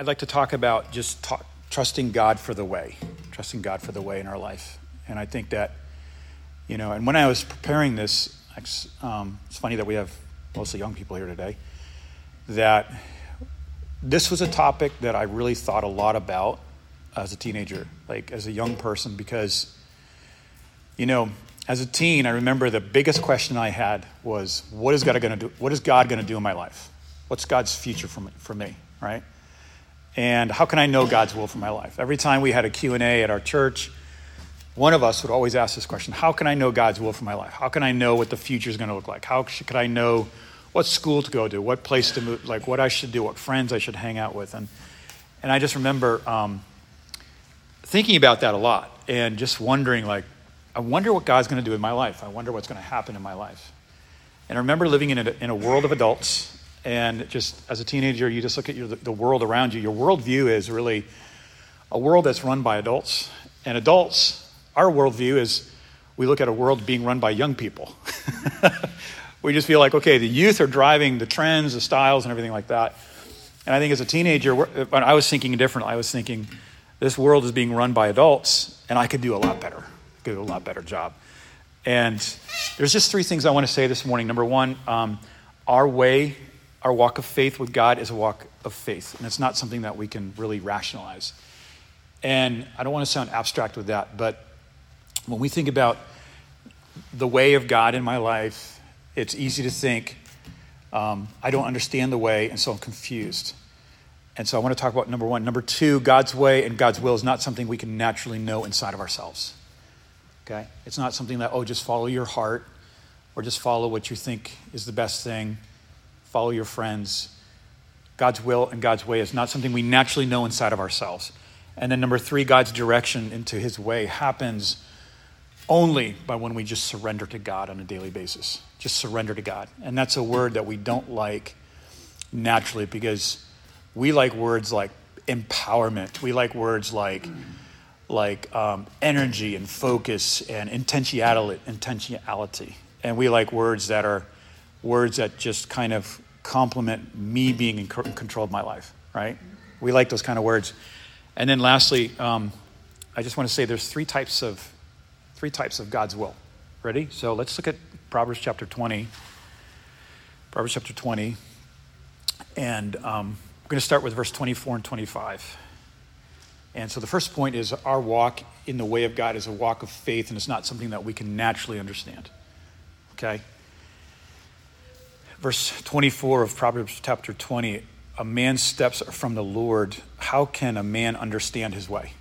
I'd like to talk about just talk, trusting God for the way, trusting God for the way in our life. And I think that, you know, and when I was preparing this, um, it's funny that we have mostly young people here today, that this was a topic that I really thought a lot about as a teenager, like as a young person, because, you know, as a teen, I remember the biggest question I had was, what is God going to do? What is God going to do in my life? What's God's future for me, for me, right? And how can I know God's will for my life? Every time we had a Q&A at our church, one of us would always ask this question, how can I know God's will for my life? How can I know what the future is going to look like? How could I know what school to go to, what place to move, like what I should do, what friends I should hang out with? And, and I just remember um, thinking about that a lot and just wondering, like, I wonder what God's going to do in my life. I wonder what's going to happen in my life. And I remember living in a, in a world of adults and just as a teenager, you just look at your, the world around you. Your worldview is really a world that's run by adults. And adults, our worldview is we look at a world being run by young people. we just feel like, okay, the youth are driving the trends, the styles, and everything like that. And I think as a teenager, I was thinking differently. I was thinking, this world is being run by adults, and I could do a lot better. I could do a lot better job. And there's just three things I want to say this morning. Number one, um, our way our walk of faith with God is a walk of faith, and it's not something that we can really rationalize. And I don't want to sound abstract with that, but when we think about the way of God in my life, it's easy to think, um, I don't understand the way, and so I'm confused. And so I want to talk about number one. Number two, God's way and God's will is not something we can naturally know inside of ourselves. Okay? It's not something that, oh, just follow your heart or just follow what you think is the best thing follow your friends. God's will and God's way is not something we naturally know inside of ourselves. And then number three, God's direction into his way happens only by when we just surrender to God on a daily basis. Just surrender to God. And that's a word that we don't like naturally because we like words like empowerment. We like words like like um, energy and focus and intentionality, intentionality. And we like words that are words that just kind of complement me being in control of my life, right? We like those kind of words. And then lastly, um, I just want to say there's three types of three types of God's will. Ready? So let's look at Proverbs chapter 20. Proverbs chapter 20. And um, we're going to start with verse 24 and 25. And so the first point is our walk in the way of God is a walk of faith, and it's not something that we can naturally understand. Okay? Verse 24 of Proverbs chapter 20 A man's steps are from the Lord. How can a man understand his way?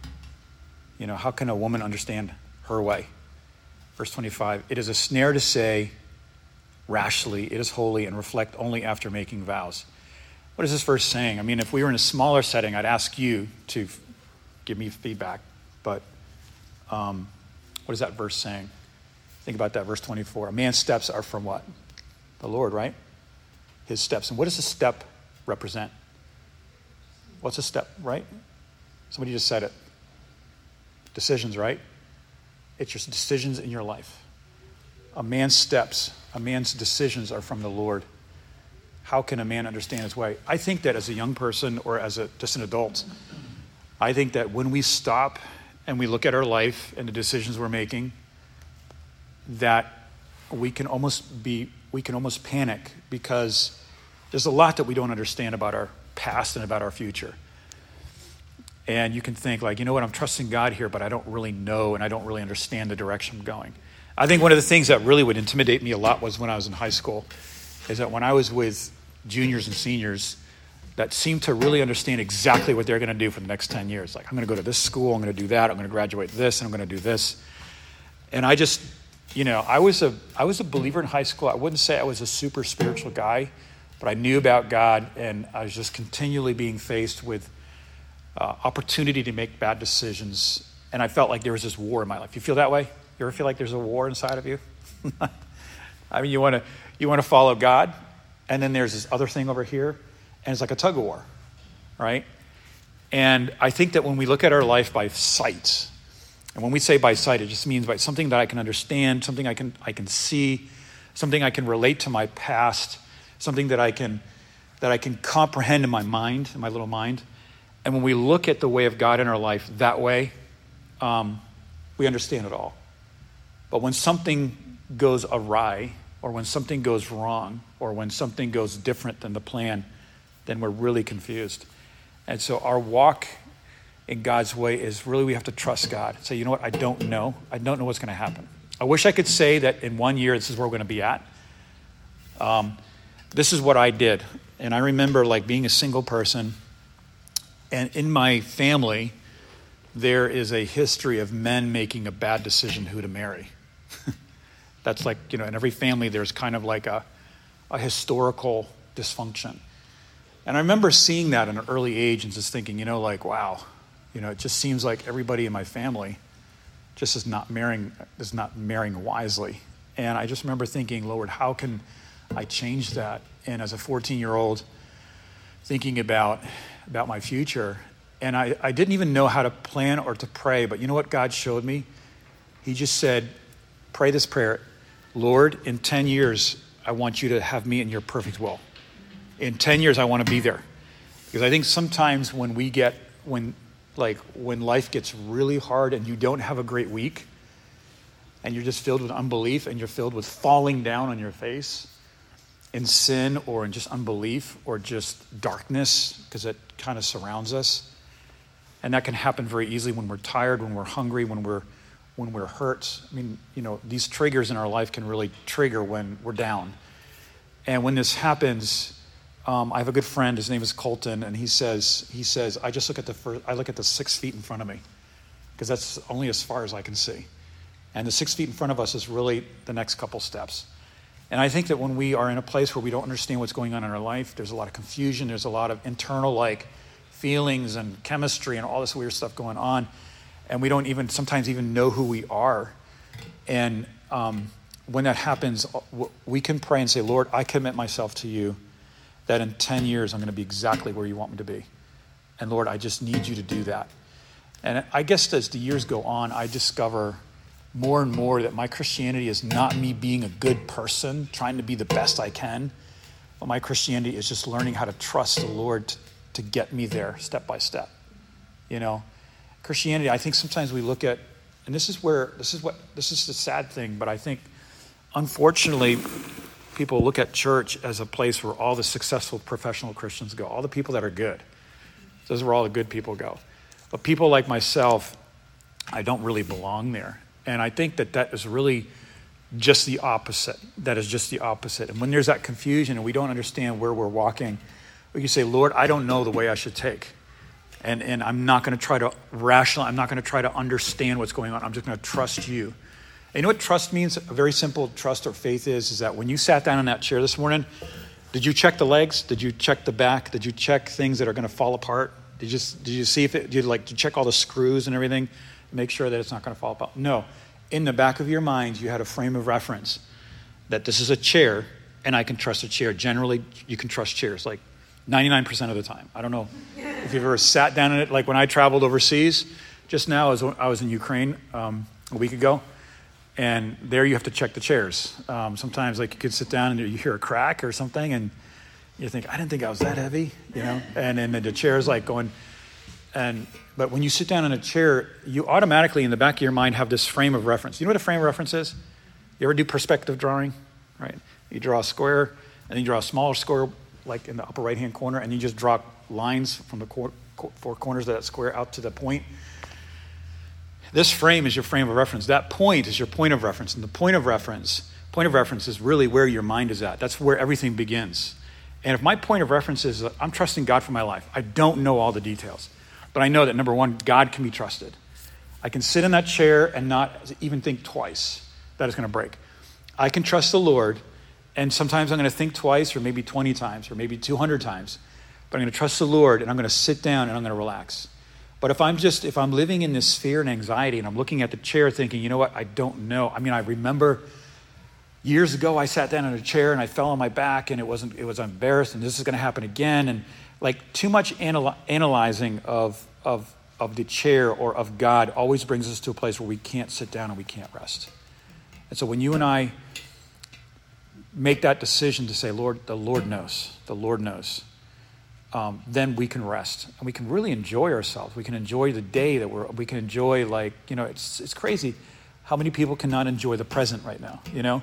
You know, how can a woman understand her way? Verse 25 It is a snare to say rashly, it is holy, and reflect only after making vows. What is this verse saying? I mean, if we were in a smaller setting, I'd ask you to give me feedback, but um, what is that verse saying? Think about that, verse 24. A man's steps are from what? The Lord, right? His steps. And what does a step represent? What's a step, right? Somebody just said it. Decisions, right? It's your decisions in your life. A man's steps, a man's decisions are from the Lord. How can a man understand his way? I think that as a young person or as a, just an adult, I think that when we stop and we look at our life and the decisions we're making, that we can almost be we can almost panic because there's a lot that we don't understand about our past and about our future. And you can think, like, you know what, I'm trusting God here, but I don't really know and I don't really understand the direction I'm going. I think one of the things that really would intimidate me a lot was when I was in high school, is that when I was with juniors and seniors that seemed to really understand exactly what they're going to do for the next 10 years. Like, I'm going to go to this school, I'm going to do that, I'm going to graduate this, and I'm going to do this. And I just, you know, I was a I was a believer in high school. I wouldn't say I was a super spiritual guy, but I knew about God, and I was just continually being faced with uh, opportunity to make bad decisions. And I felt like there was this war in my life. You feel that way? You ever feel like there's a war inside of you? I mean, you want to you want to follow God, and then there's this other thing over here, and it's like a tug of war, right? And I think that when we look at our life by sight, and when we say by sight, it just means by something that I can understand, something I can I can see, something I can relate to my past something that I can that I can comprehend in my mind, in my little mind. And when we look at the way of God in our life that way, um, we understand it all. But when something goes awry, or when something goes wrong, or when something goes different than the plan, then we're really confused. And so our walk in God's way is really we have to trust God. Say, you know what? I don't know. I don't know what's going to happen. I wish I could say that in one year this is where we're going to be at. Um, this is what I did, and I remember like being a single person, and in my family, there is a history of men making a bad decision who to marry. That's like you know, in every family, there's kind of like a, a historical dysfunction. And I remember seeing that at an early age and just thinking, you know, like, wow, you know, it just seems like everybody in my family just is not marrying is not marrying wisely. And I just remember thinking, Lord, how can I change that? And as a 14 year old, thinking about about my future, and I, I didn't even know how to plan or to pray, but you know what God showed me? He just said, Pray this prayer Lord, in 10 years, I want you to have me in your perfect will. In 10 years, I want to be there. Because I think sometimes when we get, when like when life gets really hard and you don't have a great week and you're just filled with unbelief and you're filled with falling down on your face in sin or in just unbelief or just darkness because it kind of surrounds us and that can happen very easily when we're tired when we're hungry when we're when we're hurt. I mean you know these triggers in our life can really trigger when we're down. And when this happens um, I have a good friend. His name is Colton, and he says he says I just look at the first, I look at the six feet in front of me because that's only as far as I can see, and the six feet in front of us is really the next couple steps. And I think that when we are in a place where we don't understand what's going on in our life, there's a lot of confusion. There's a lot of internal like feelings and chemistry and all this weird stuff going on, and we don't even sometimes even know who we are. And um, when that happens, we can pray and say, Lord, I commit myself to you that in 10 years I'm going to be exactly where you want me to be. And Lord, I just need you to do that. And I guess as the years go on, I discover more and more that my Christianity is not me being a good person, trying to be the best I can, but my Christianity is just learning how to trust the Lord to, to get me there step by step. You know, Christianity, I think sometimes we look at, and this is where, this is what, this is the sad thing, but I think unfortunately, people look at church as a place where all the successful professional Christians go, all the people that are good. Those are where all the good people go. But people like myself, I don't really belong there. And I think that that is really just the opposite. That is just the opposite. And when there's that confusion and we don't understand where we're walking, we can say, Lord, I don't know the way I should take. And, and I'm not going to try to rational, I'm not going to try to understand what's going on. I'm just going to trust you. And you know what trust means? A very simple trust or faith is, is that when you sat down in that chair this morning, did you check the legs? Did you check the back? Did you check things that are going to fall apart? Did you, did you see if it, did you like to check all the screws and everything? Make sure that it's not going to fall apart. No. In the back of your mind, you had a frame of reference that this is a chair and I can trust a chair. Generally, you can trust chairs like 99% of the time. I don't know if you've ever sat down in it. Like when I traveled overseas, just now, I was, I was in Ukraine um, a week ago and there you have to check the chairs. Um, sometimes, like you could sit down and you hear a crack or something, and you think, I didn't think I was that heavy, you know. And then the chair is like going, and but when you sit down in a chair, you automatically in the back of your mind have this frame of reference. You know what a frame of reference is? You ever do perspective drawing, right? You draw a square, and then you draw a smaller square, like in the upper right hand corner, and you just draw lines from the four corners of that square out to the point this frame is your frame of reference. That point is your point of reference. And the point of reference, point of reference is really where your mind is at. That's where everything begins. And if my point of reference is uh, I'm trusting God for my life, I don't know all the details. But I know that number one, God can be trusted. I can sit in that chair and not even think twice that it's going to break. I can trust the Lord, and sometimes I'm going to think twice, or maybe 20 times, or maybe 200 times. But I'm going to trust the Lord, and I'm going to sit down and I'm going to relax. But if I'm just, if I'm living in this fear and anxiety and I'm looking at the chair thinking, you know what, I don't know. I mean, I remember years ago I sat down in a chair and I fell on my back and it wasn't, it was embarrassed and this is going to happen again. And like too much anal- analyzing of, of, of the chair or of God always brings us to a place where we can't sit down and we can't rest. And so when you and I make that decision to say, Lord, the Lord knows, the Lord knows, um, then we can rest and we can really enjoy ourselves. We can enjoy the day that we're, we can enjoy, like, you know, it's, it's crazy how many people cannot enjoy the present right now, you know?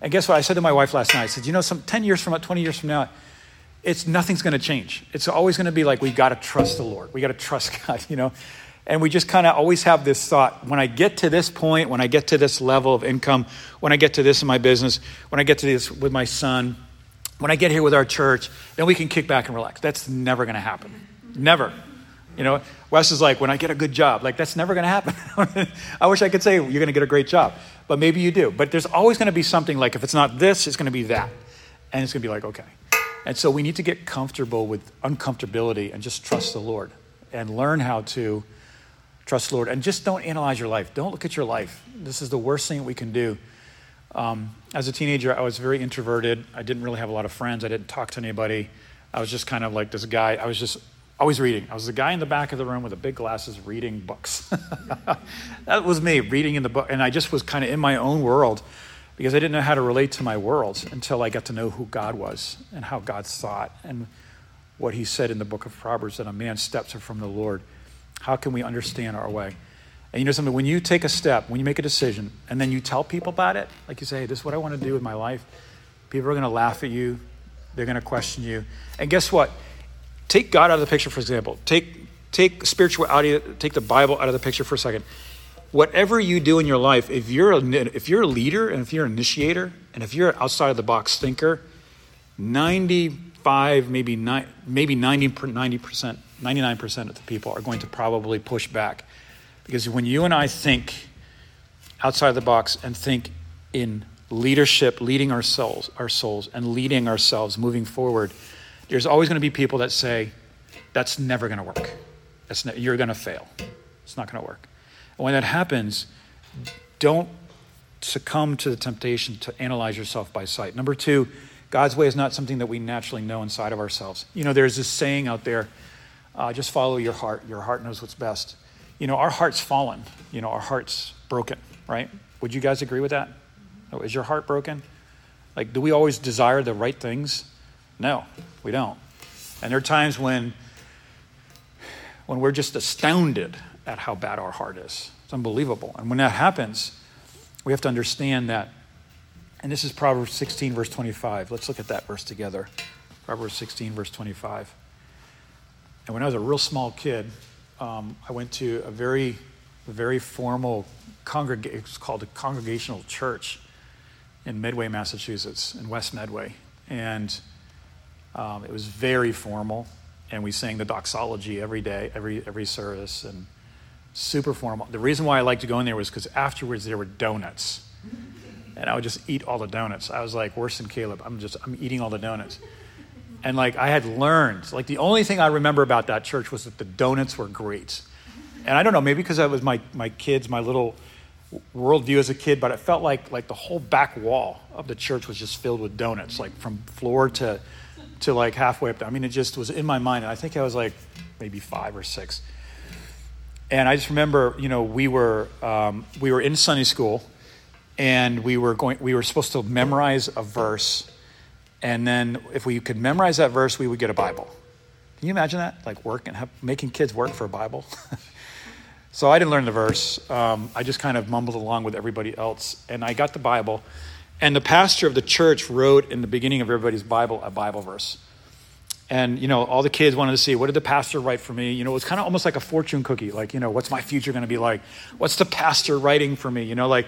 And guess what? I said to my wife last night, I said, you know, some 10 years from now, 20 years from now, it's nothing's going to change. It's always going to be like we got to trust the Lord. We got to trust God, you know. And we just kind of always have this thought when I get to this point, when I get to this level of income, when I get to this in my business, when I get to this with my son, when I get here with our church, then we can kick back and relax. That's never going to happen. Never. You know, Wes is like, when I get a good job, like that's never going to happen. I wish I could say you're going to get a great job, but maybe you do. But there's always going to be something like if it's not this, it's going to be that. And it's going to be like, okay. And so we need to get comfortable with uncomfortability and just trust the Lord and learn how to trust the Lord. And just don't analyze your life. Don't look at your life. This is the worst thing we can do. Um, as a teenager, I was very introverted. I didn't really have a lot of friends. I didn't talk to anybody. I was just kind of like this guy. I was just always reading. I was the guy in the back of the room with the big glasses reading books. that was me, reading in the book. And I just was kind of in my own world because I didn't know how to relate to my world until I got to know who God was and how God thought and what he said in the book of Proverbs that a man's steps are from the Lord. How can we understand our way? And you know something, when you take a step, when you make a decision, and then you tell people about it, like you say, hey, this is what I want to do with my life, people are going to laugh at you, they're going to question you. And guess what? Take God out of the picture, for example. Take, take spirituality, take the Bible out of the picture for a second whatever you do in your life, if you're a, if you're a leader and if you're an initiator and if you're an outside of the box thinker, 95, maybe ni- maybe 90, 90%, 99% of the people are going to probably push back. Because when you and I think outside the box and think in leadership, leading our souls, our souls, and leading ourselves moving forward, there's always going to be people that say, that's never going to work. That's ne- you're going to fail. It's not going to work. And when that happens, don't succumb to the temptation to analyze yourself by sight. Number two, God's way is not something that we naturally know inside of ourselves. You know, there's this saying out there uh, just follow your heart. Your heart knows what's best. You know, our heart's fallen. You know, our heart's broken, right? Would you guys agree with that? Oh, is your heart broken? Like, do we always desire the right things? No, we don't. And there are times when, when we're just astounded at how bad our heart is. It's unbelievable. And when that happens, we have to understand that. And this is Proverbs 16, verse 25. Let's look at that verse together. Proverbs 16, verse 25. And when I was a real small kid, um, I went to a very, very formal congregation, it's called a congregational church in Medway, Massachusetts, in West Medway. And um, it was very formal. And we sang the doxology every day, every, every service. And super formal. The reason why I liked to go in there was because afterwards there were donuts. And I would just eat all the donuts. I was like worse than Caleb. I'm just, I'm eating all the donuts. And like I had learned, like the only thing I remember about that church was that the donuts were great. And I don't know, maybe because that was my, my kids, my little worldview as a kid, but it felt like like the whole back wall of the church was just filled with donuts, like from floor to to like halfway up there. I mean, it just was in my mind. And I think I was like maybe five or six. And I just remember, you know, we were um, we were in Sunday school, and we were going. We were supposed to memorize a verse, and then if we could memorize that verse, we would get a Bible. Can you imagine that? Like working, making kids work for a Bible. so I didn't learn the verse. Um, I just kind of mumbled along with everybody else, and I got the Bible. And the pastor of the church wrote in the beginning of everybody's Bible a Bible verse. And, you know, all the kids wanted to see what did the pastor write for me? You know, it was kind of almost like a fortune cookie. Like, you know, what's my future going to be like? What's the pastor writing for me? You know, like,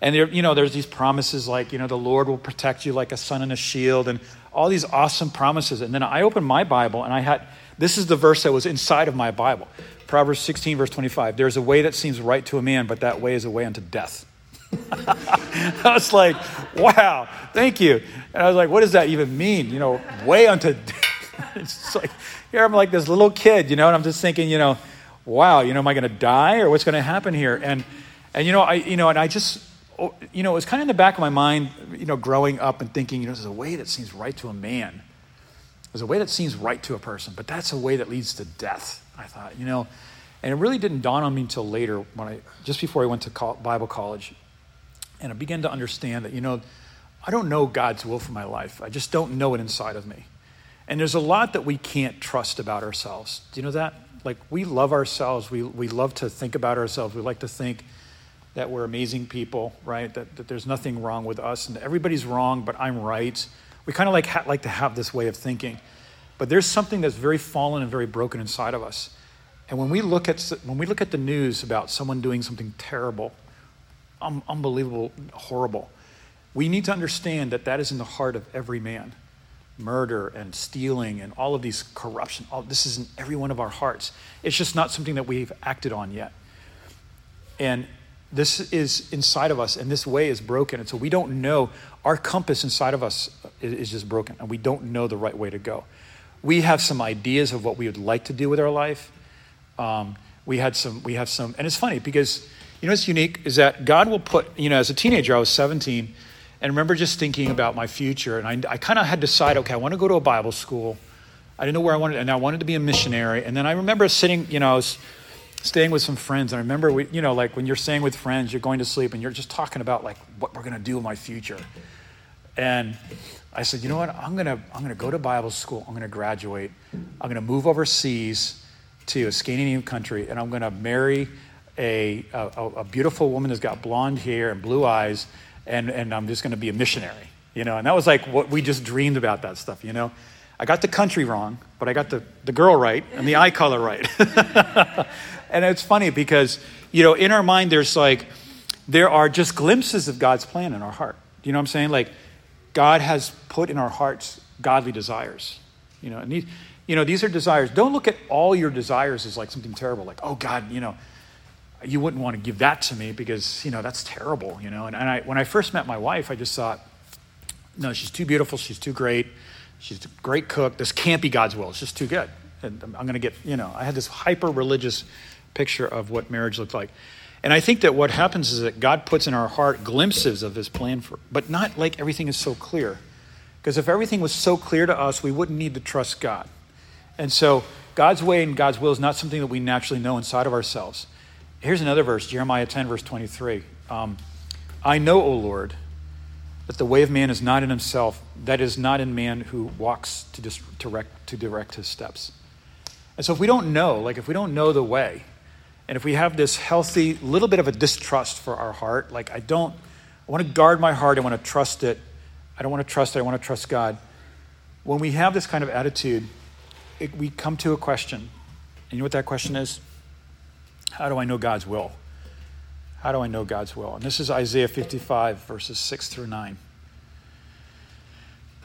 and there, you know, there's these promises like, you know, the Lord will protect you like a sun and a shield and all these awesome promises. And then I opened my Bible and I had, this is the verse that was inside of my Bible Proverbs 16, verse 25. There's a way that seems right to a man, but that way is a way unto death. I was like, wow, thank you. And I was like, what does that even mean? You know, way unto death. it's like here I'm like this little kid, you know, and I'm just thinking, you know, wow, you know, am I going to die or what's going to happen here? And and you know, I you know, and I just Oh, you know, it was kind of in the back of my mind, you know, growing up and thinking, you know, there's a way that seems right to a man. There's a way that seems right to a person, but that's a way that leads to death. I thought, you know, and it really didn't dawn on me until later when I just before I went to Bible college, and I began to understand that, you know, I don't know God's will for my life. I just don't know it inside of me. And there's a lot that we can't trust about ourselves. Do you know that? Like, we love ourselves. We, we love to think about ourselves. We like to think that we're amazing people, right? That, that there's nothing wrong with us and everybody's wrong, but I'm right. We kind of like, ha- like to have this way of thinking. But there's something that's very fallen and very broken inside of us. And when we look at, when we look at the news about someone doing something terrible, un- unbelievable, horrible, we need to understand that that is in the heart of every man. Murder and stealing and all of these corruption, all, this is in every one of our hearts. It's just not something that we've acted on yet. And this is inside of us, and this way is broken. And so we don't know, our compass inside of us is, just broken, and we don't know the right way to go. We have some ideas of what we would like to do with our life. Um, we had some, we have some, and it's funny because, you know, what's unique is that God will put, you know, as a teenager, I was 17, and remember just thinking about my future. And I, I kind of had decided, okay, I want to go to a Bible school. I didn't know where I wanted, and I wanted to be a missionary. And then I remember sitting, you know, I was staying with some friends. And I remember, we, you know, like when you're staying with friends, you're going to sleep and you're just talking about like what we're going to do in my future. And I said, you know what? I'm going to, I'm going to go to Bible school. I'm going to graduate. I'm going to move overseas to a Scandinavian country and I'm going to marry a, a, a beautiful woman that's got blonde hair and blue eyes and, and I'm just going to be a missionary, you know. And that was like what we just dreamed about that stuff, you know. I got the country wrong, but I got the, the girl right and the eye color right. and it's funny because, you know, in our mind, there's like, there are just glimpses of God's plan in our heart. You know what I'm saying? Like, God has put in our hearts godly desires. You know, and these, you know, these are desires. Don't look at all your desires as like something terrible, like, oh, God, you know, you wouldn't want to give that to me because, you know, that's terrible, you know. And, and I, when I first met my wife, I just thought, no, she's too beautiful, she's too great, she's a great cook. This can't be God's will. It's just too good. And I'm going to get, you know, I had this hyper religious picture of what marriage looked like. And I think that what happens is that God puts in our heart glimpses of his plan for, but not like everything is so clear. Because if everything was so clear to us, we wouldn't need to trust God. And so God's way and God's will is not something that we naturally know inside of ourselves. Here's another verse, Jeremiah 10, verse 23. Um, I know, O Lord, that the way of man is not in himself, that is not in man who walks to, dis- direct, to direct his steps. And so if we don't know, like if we don't know the way, and if we have this healthy little bit of a distrust for our heart, like I don't, I want to guard my heart, I want to trust it, I don't want to trust it, I want to trust God. When we have this kind of attitude, it, we come to a question. And you know what that question is? How do I know God's will? How do I know God's will? And this is Isaiah 55, verses 6 through 9.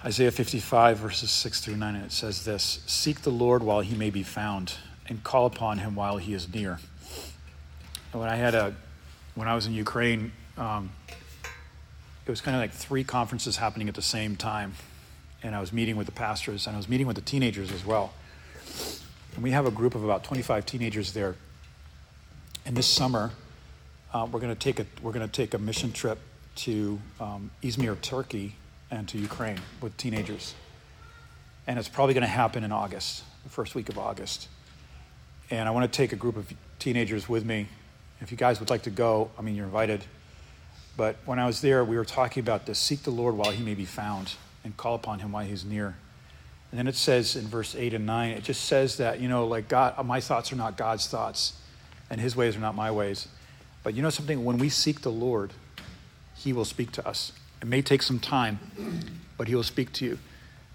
Isaiah 55, verses 6 through 9, and it says this Seek the Lord while he may be found, and call upon him while he is near. When I had a, when I was in Ukraine, um, it was kind of like three conferences happening at the same time. And I was meeting with the pastors, and I was meeting with the teenagers as well. And we have a group of about 25 teenagers there and this summer, uh, we're going to take a we're going to take a mission trip to um, Izmir, Turkey, and to Ukraine with teenagers. And it's probably going to happen in August, the first week of August. And I want to take a group of teenagers with me. If you guys would like to go, I mean, you're invited. But when I was there, we were talking about this seek the Lord while he may be found, and call upon him while he's near. And then it says in verse 8 and 9, it just says that, you know, like God, my thoughts are not God's thoughts and his ways are not my ways. But you know something? When we seek the Lord, he will speak to us. It may take some time, but he will speak to you.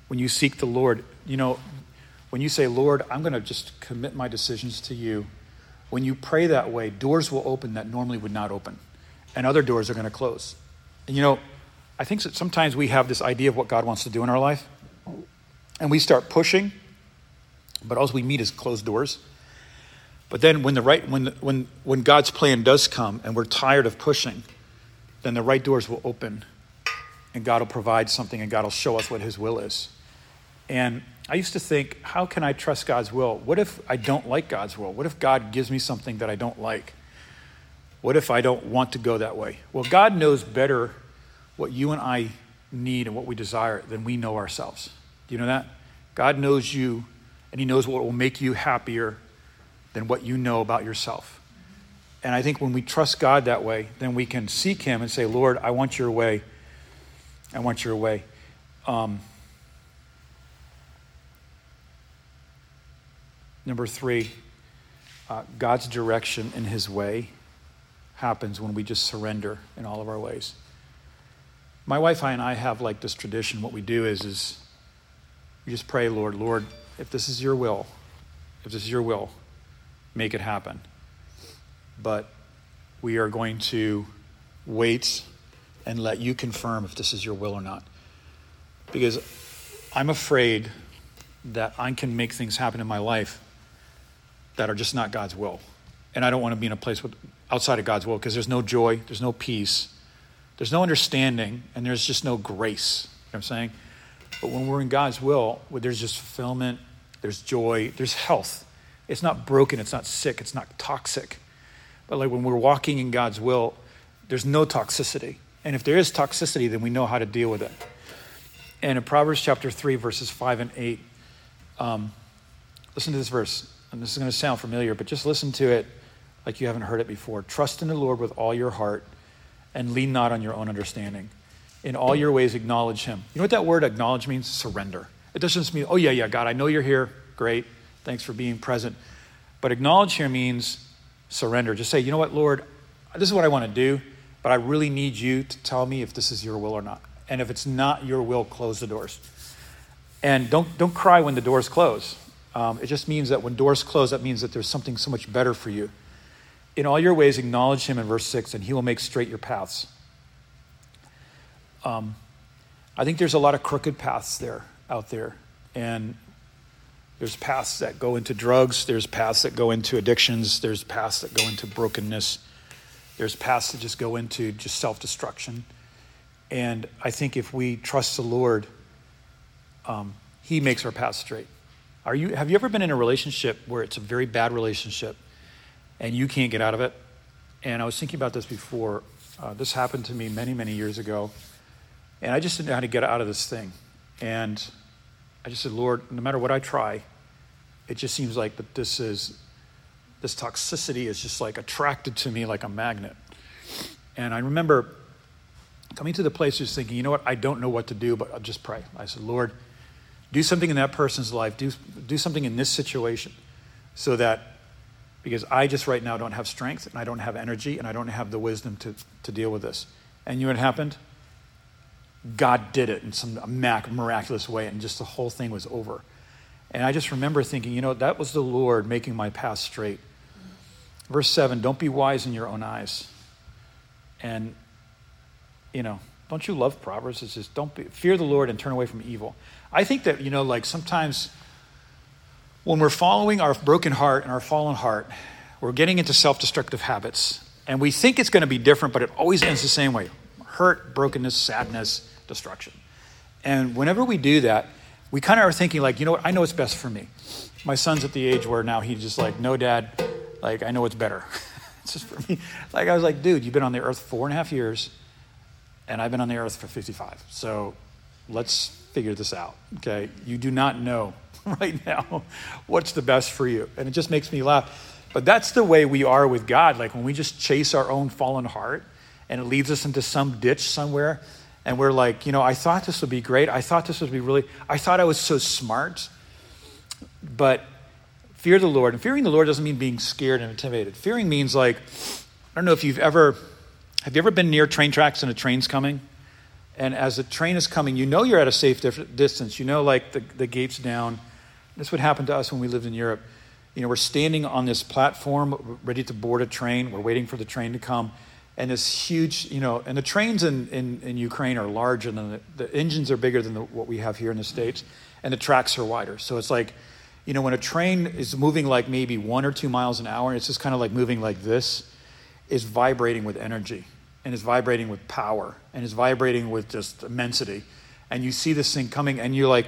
When you seek the Lord, you know, when you say, Lord, I'm going to just commit my decisions to you, when you pray that way, doors will open that normally would not open, and other doors are going to close. And you know, I think that sometimes we have this idea of what God wants to do in our life, and we start pushing, but all we meet is closed doors. But then when the right when when when God's plan does come and we're tired of pushing, then the right doors will open and God will provide something and God will show us what his will is. And I used to think, how can I trust God's will? What if I don't like God's will? What if God gives me something that I don't like? What if I don't want to go that way? Well, God knows better what you and I need and what we desire than we know ourselves. Do you know that? God knows you and He knows what will make you happier than what you know about yourself. And I think when we trust God that way, then we can seek Him and say, Lord, I want your way. I want your way. Um, Number three, uh, God's direction in his way happens when we just surrender in all of our ways. My wife and I have like this tradition. What we do is, is we just pray, Lord, Lord, if this is your will, if this is your will, make it happen. But we are going to wait and let you confirm if this is your will or not. Because I'm afraid that I can make things happen in my life that are just not God's will. And I don't want to be in a place with, outside of God's will because there's no joy, there's no peace, there's no understanding, and there's just no grace. You know what I'm saying? But when we're in God's will, there's just fulfillment, there's joy, there's health. It's not broken, it's not sick, it's not toxic. But like when we're walking in God's will, there's no toxicity. And if there is toxicity, then we know how to deal with it. And in Proverbs chapter 3, verses 5 and 8, um, listen to this verse. And this is going to sound familiar, but just listen to it like you haven't heard it before. Trust in the Lord with all your heart and lean not on your own understanding. In all your ways, acknowledge Him. You know what that word acknowledge means? Surrender. It doesn't just mean, oh, yeah, yeah, God, I know you're here. Great. Thanks for being present. But acknowledge here means surrender. Just say, you know what, Lord, this is what I want to do, but I really need you to tell me if this is your will or not. And if it's not your will, close the doors. And don't, don't cry when the doors close. Um, it just means that when doors close, that means that there's something so much better for you. In all your ways, acknowledge him in verse 6, and he will make straight your paths. Um, I think there's a lot of crooked paths there, out there. And there's paths that go into drugs, there's paths that go into addictions, there's paths that go into brokenness, there's paths that just go into just self destruction. And I think if we trust the Lord, um, He makes our path straight. Are you, have you ever been in a relationship where it's a very bad relationship and you can't get out of it? And I was thinking about this before. Uh, this happened to me many, many years ago. And I just didn't know how to get out of this thing. And I just said, Lord, no matter what I try, it just seems like that this is this toxicity is just like attracted to me like a magnet. And I remember coming to the place just thinking, you know what, I don't know what to do, but I'll just pray. I said, Lord, do something in that person's life, do, do something in this situation so that because I just right now don't have strength and I don't have energy and I don't have the wisdom to, to deal with this. And you know what happened? God did it in some miraculous way, and just the whole thing was over. And I just remember thinking, you know, that was the Lord making my path straight. Verse 7 Don't be wise in your own eyes. And, you know, don't you love Proverbs? It's just don't be, fear the Lord and turn away from evil. I think that, you know, like sometimes when we're following our broken heart and our fallen heart, we're getting into self destructive habits. And we think it's going to be different, but it always ends the same way hurt, brokenness, sadness, destruction. And whenever we do that, we kind of are thinking, like, you know what, I know what's best for me. My son's at the age where now he's just like, no, dad, like, I know what's better. it's just for me. Like, I was like, dude, you've been on the earth four and a half years, and I've been on the earth for 55. So let's figure this out, okay? You do not know right now what's the best for you. And it just makes me laugh. But that's the way we are with God. Like, when we just chase our own fallen heart and it leads us into some ditch somewhere, and we're like, you know, I thought this would be great. I thought this would be really, I thought I was so smart. But fear the Lord. And fearing the Lord doesn't mean being scared and intimidated. Fearing means like, I don't know if you've ever, have you ever been near train tracks and a train's coming? And as the train is coming, you know you're at a safe distance. You know, like the, the gate's down. This would happen to us when we lived in Europe. You know, we're standing on this platform ready to board a train. We're waiting for the train to come and this huge, you know, and the trains in, in, in Ukraine are larger than the, the engines are bigger than the, what we have here in the States, and the tracks are wider. So it's like, you know, when a train is moving like maybe one or two miles an hour, it's just kind of like moving like this, is vibrating with energy, and is vibrating with power, and is vibrating with just immensity. And you see this thing coming, and you're like,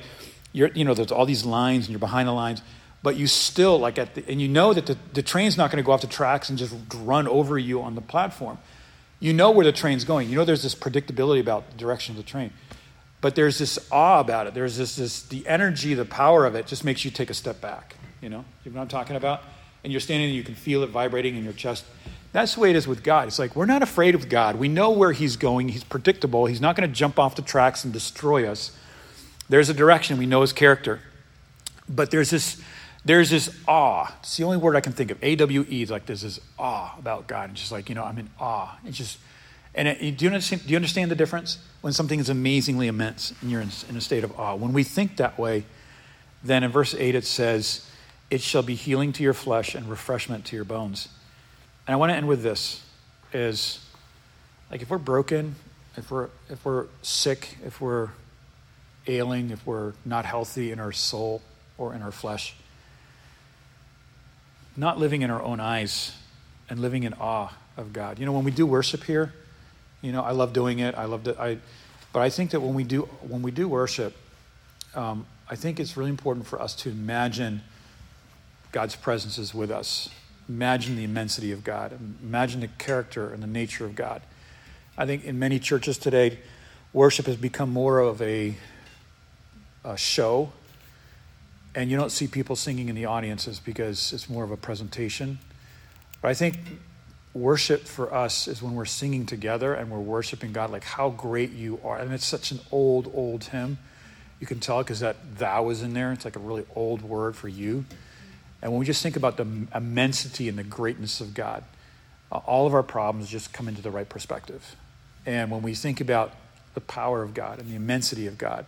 you're, you know, there's all these lines, and you're behind the lines, but you still like at the, and you know that the, the train's not going to go off the tracks and just run over you on the platform you know where the train's going. You know there's this predictability about the direction of the train. But there's this awe about it. There's this, this the energy, the power of it just makes you take a step back. You know? You know what I'm talking about? And you're standing and you can feel it vibrating in your chest. That's the way it is with God. It's like we're not afraid of God. We know where He's going. He's predictable. He's not going to jump off the tracks and destroy us. There's a direction. We know His character. But there's this there's this awe. It's the only word I can think of. A W E. Like there's this awe about God. It's just like you know, I'm in awe. It's just, and it, do you understand? Do you understand the difference when something is amazingly immense and you're in, in a state of awe? When we think that way, then in verse eight it says, "It shall be healing to your flesh and refreshment to your bones." And I want to end with this: is like if we're broken, if we're if we're sick, if we're ailing, if we're not healthy in our soul or in our flesh not living in our own eyes and living in awe of God. You know, when we do worship here, you know, I love doing it. I love it. I, but I think that when we do when we do worship, um, I think it's really important for us to imagine God's presence is with us. Imagine the immensity of God. Imagine the character and the nature of God. I think in many churches today, worship has become more of a, a show and you don't see people singing in the audiences because it's more of a presentation. But I think worship for us is when we're singing together and we're worshiping God, like how great you are. And it's such an old, old hymn. You can tell because that thou is in there. It's like a really old word for you. And when we just think about the immensity and the greatness of God, all of our problems just come into the right perspective. And when we think about the power of God and the immensity of God,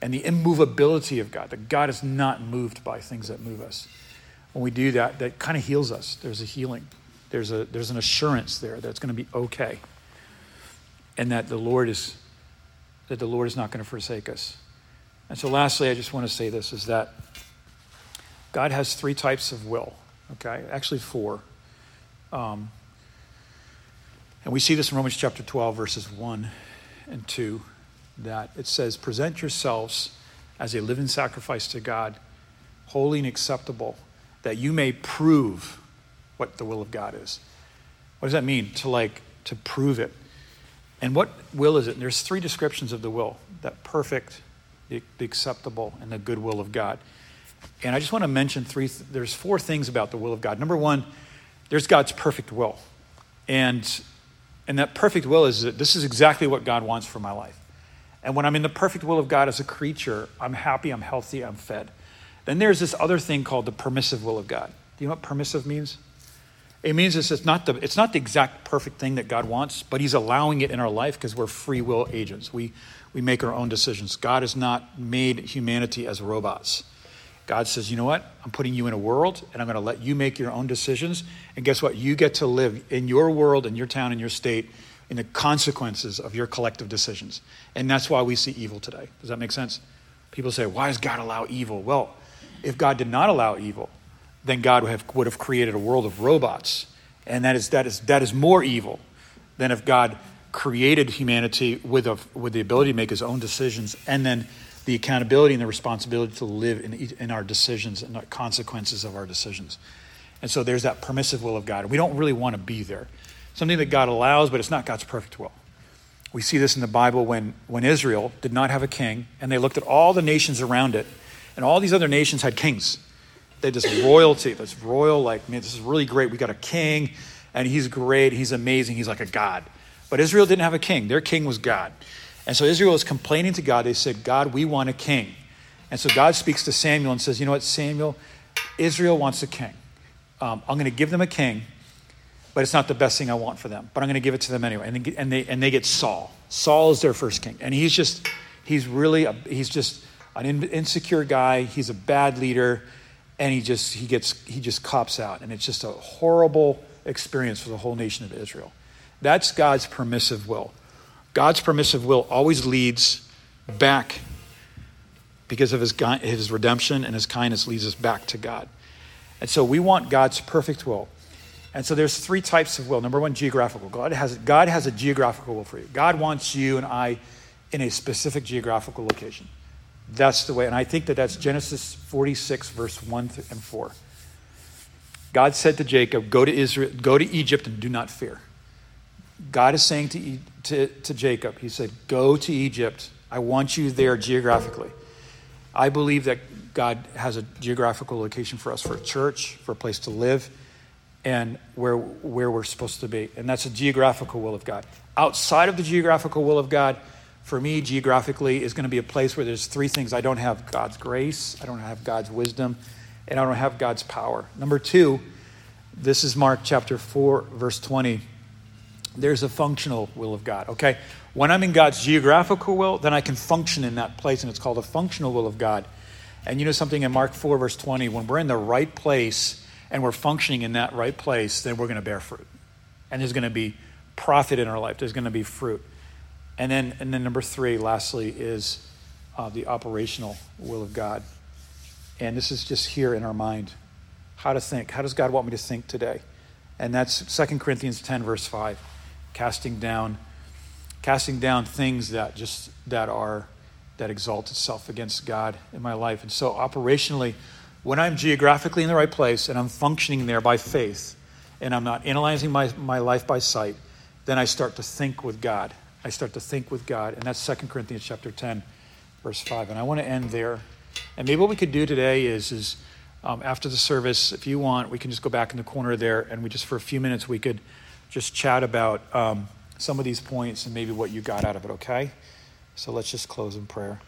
and the immovability of God, that God is not moved by things that move us. When we do that, that kind of heals us. There's a healing, there's, a, there's an assurance there that it's going to be okay. And that the Lord is that the Lord is not going to forsake us. And so lastly, I just want to say this is that God has three types of will, okay? Actually, four. Um, and we see this in Romans chapter 12, verses 1 and 2 that it says, present yourselves as a living sacrifice to God, holy and acceptable, that you may prove what the will of God is. What does that mean? To like, to prove it. And what will is it? And there's three descriptions of the will that perfect, the, the acceptable, and the good will of God. And I just want to mention three, there's four things about the will of God. Number one, there's God's perfect will. And, and that perfect will is that this is exactly what God wants for my life. And when I'm in the perfect will of God as a creature, I'm happy, I'm healthy, I'm fed. Then there's this other thing called the permissive will of God. Do you know what permissive means? It means it's, it's, not the, it's not the exact perfect thing that God wants, but He's allowing it in our life because we're free will agents. We, we make our own decisions. God has not made humanity as robots. God says, you know what? I'm putting you in a world and I'm going to let you make your own decisions. And guess what? You get to live in your world, in your town, in your state in the consequences of your collective decisions. And that's why we see evil today. Does that make sense? People say, why does God allow evil? Well, if God did not allow evil, then God would have, would have created a world of robots. And that is, that, is, that is more evil than if God created humanity with, a, with the ability to make his own decisions and then the accountability and the responsibility to live in, in our decisions and the consequences of our decisions. And so there's that permissive will of God. We don't really want to be there something that God allows, but it's not God's perfect will. We see this in the Bible when, when Israel did not have a king, and they looked at all the nations around it, and all these other nations had kings. They had this royalty, this royal, like, man, this is really great. We got a king, and he's great, he's amazing, he's like a god. But Israel didn't have a king, their king was God. And so Israel is complaining to God. They said, God, we want a king. And so God speaks to Samuel and says, You know what, Samuel, Israel wants a king. Um, I'm going to give them a king, but it's not the best thing I want for them. But I'm going to give it to them anyway. And they, and they, and they get Saul. Saul is their first king. And he's just, he's really, a, he's just an insecure guy. He's a bad leader. And he just, he gets, he just cops out. And it's just a horrible experience for the whole nation of Israel. That's God's permissive will. God's permissive will always leads back because of his, his redemption and his kindness leads us back to God. And so we want God's perfect will. And so there's three types of will. Number one, geographical. God has, God has a geographical will for you. God wants you and I in a specific geographical location. That's the way. And I think that that's Genesis 46, verse 1 and 4. God said to Jacob, Go to Israel, go to Egypt and do not fear. God is saying to, to, to Jacob, He said, Go to Egypt. I want you there geographically. I believe that God has a geographical location for us for a church, for a place to live and where, where we're supposed to be. And that's a geographical will of God. Outside of the geographical will of God, for me, geographically, is going to be a place where there's three things. I don't have God's grace, I don't have God's wisdom, and I don't have God's power. Number two, this is Mark chapter 4, verse 20. There's a functional will of God, okay? When I'm in God's geographical will, then I can function in that place, and it's called a functional will of God. And you know something in Mark 4, verse 20, when we're in the right place and we're functioning in that right place, then we're going to bear fruit. And there's going to be profit in our life, there's going to be fruit. And then, and then number three, lastly, is uh, the operational will of God. And this is just here in our mind how to think. How does God want me to think today? And that's 2 Corinthians 10, verse 5. Casting down, casting down things that just that are that exalt itself against God in my life. And so operationally, when I'm geographically in the right place and I'm functioning there by faith, and I'm not analyzing my, my life by sight, then I start to think with God. I start to think with God. And that's 2 Corinthians chapter 10, verse 5. And I want to end there. And maybe what we could do today is, is um, after the service, if you want, we can just go back in the corner there and we just, for a few minutes, we could just chat about um, some of these points and maybe what you got out of it, okay? So let's just close in prayer.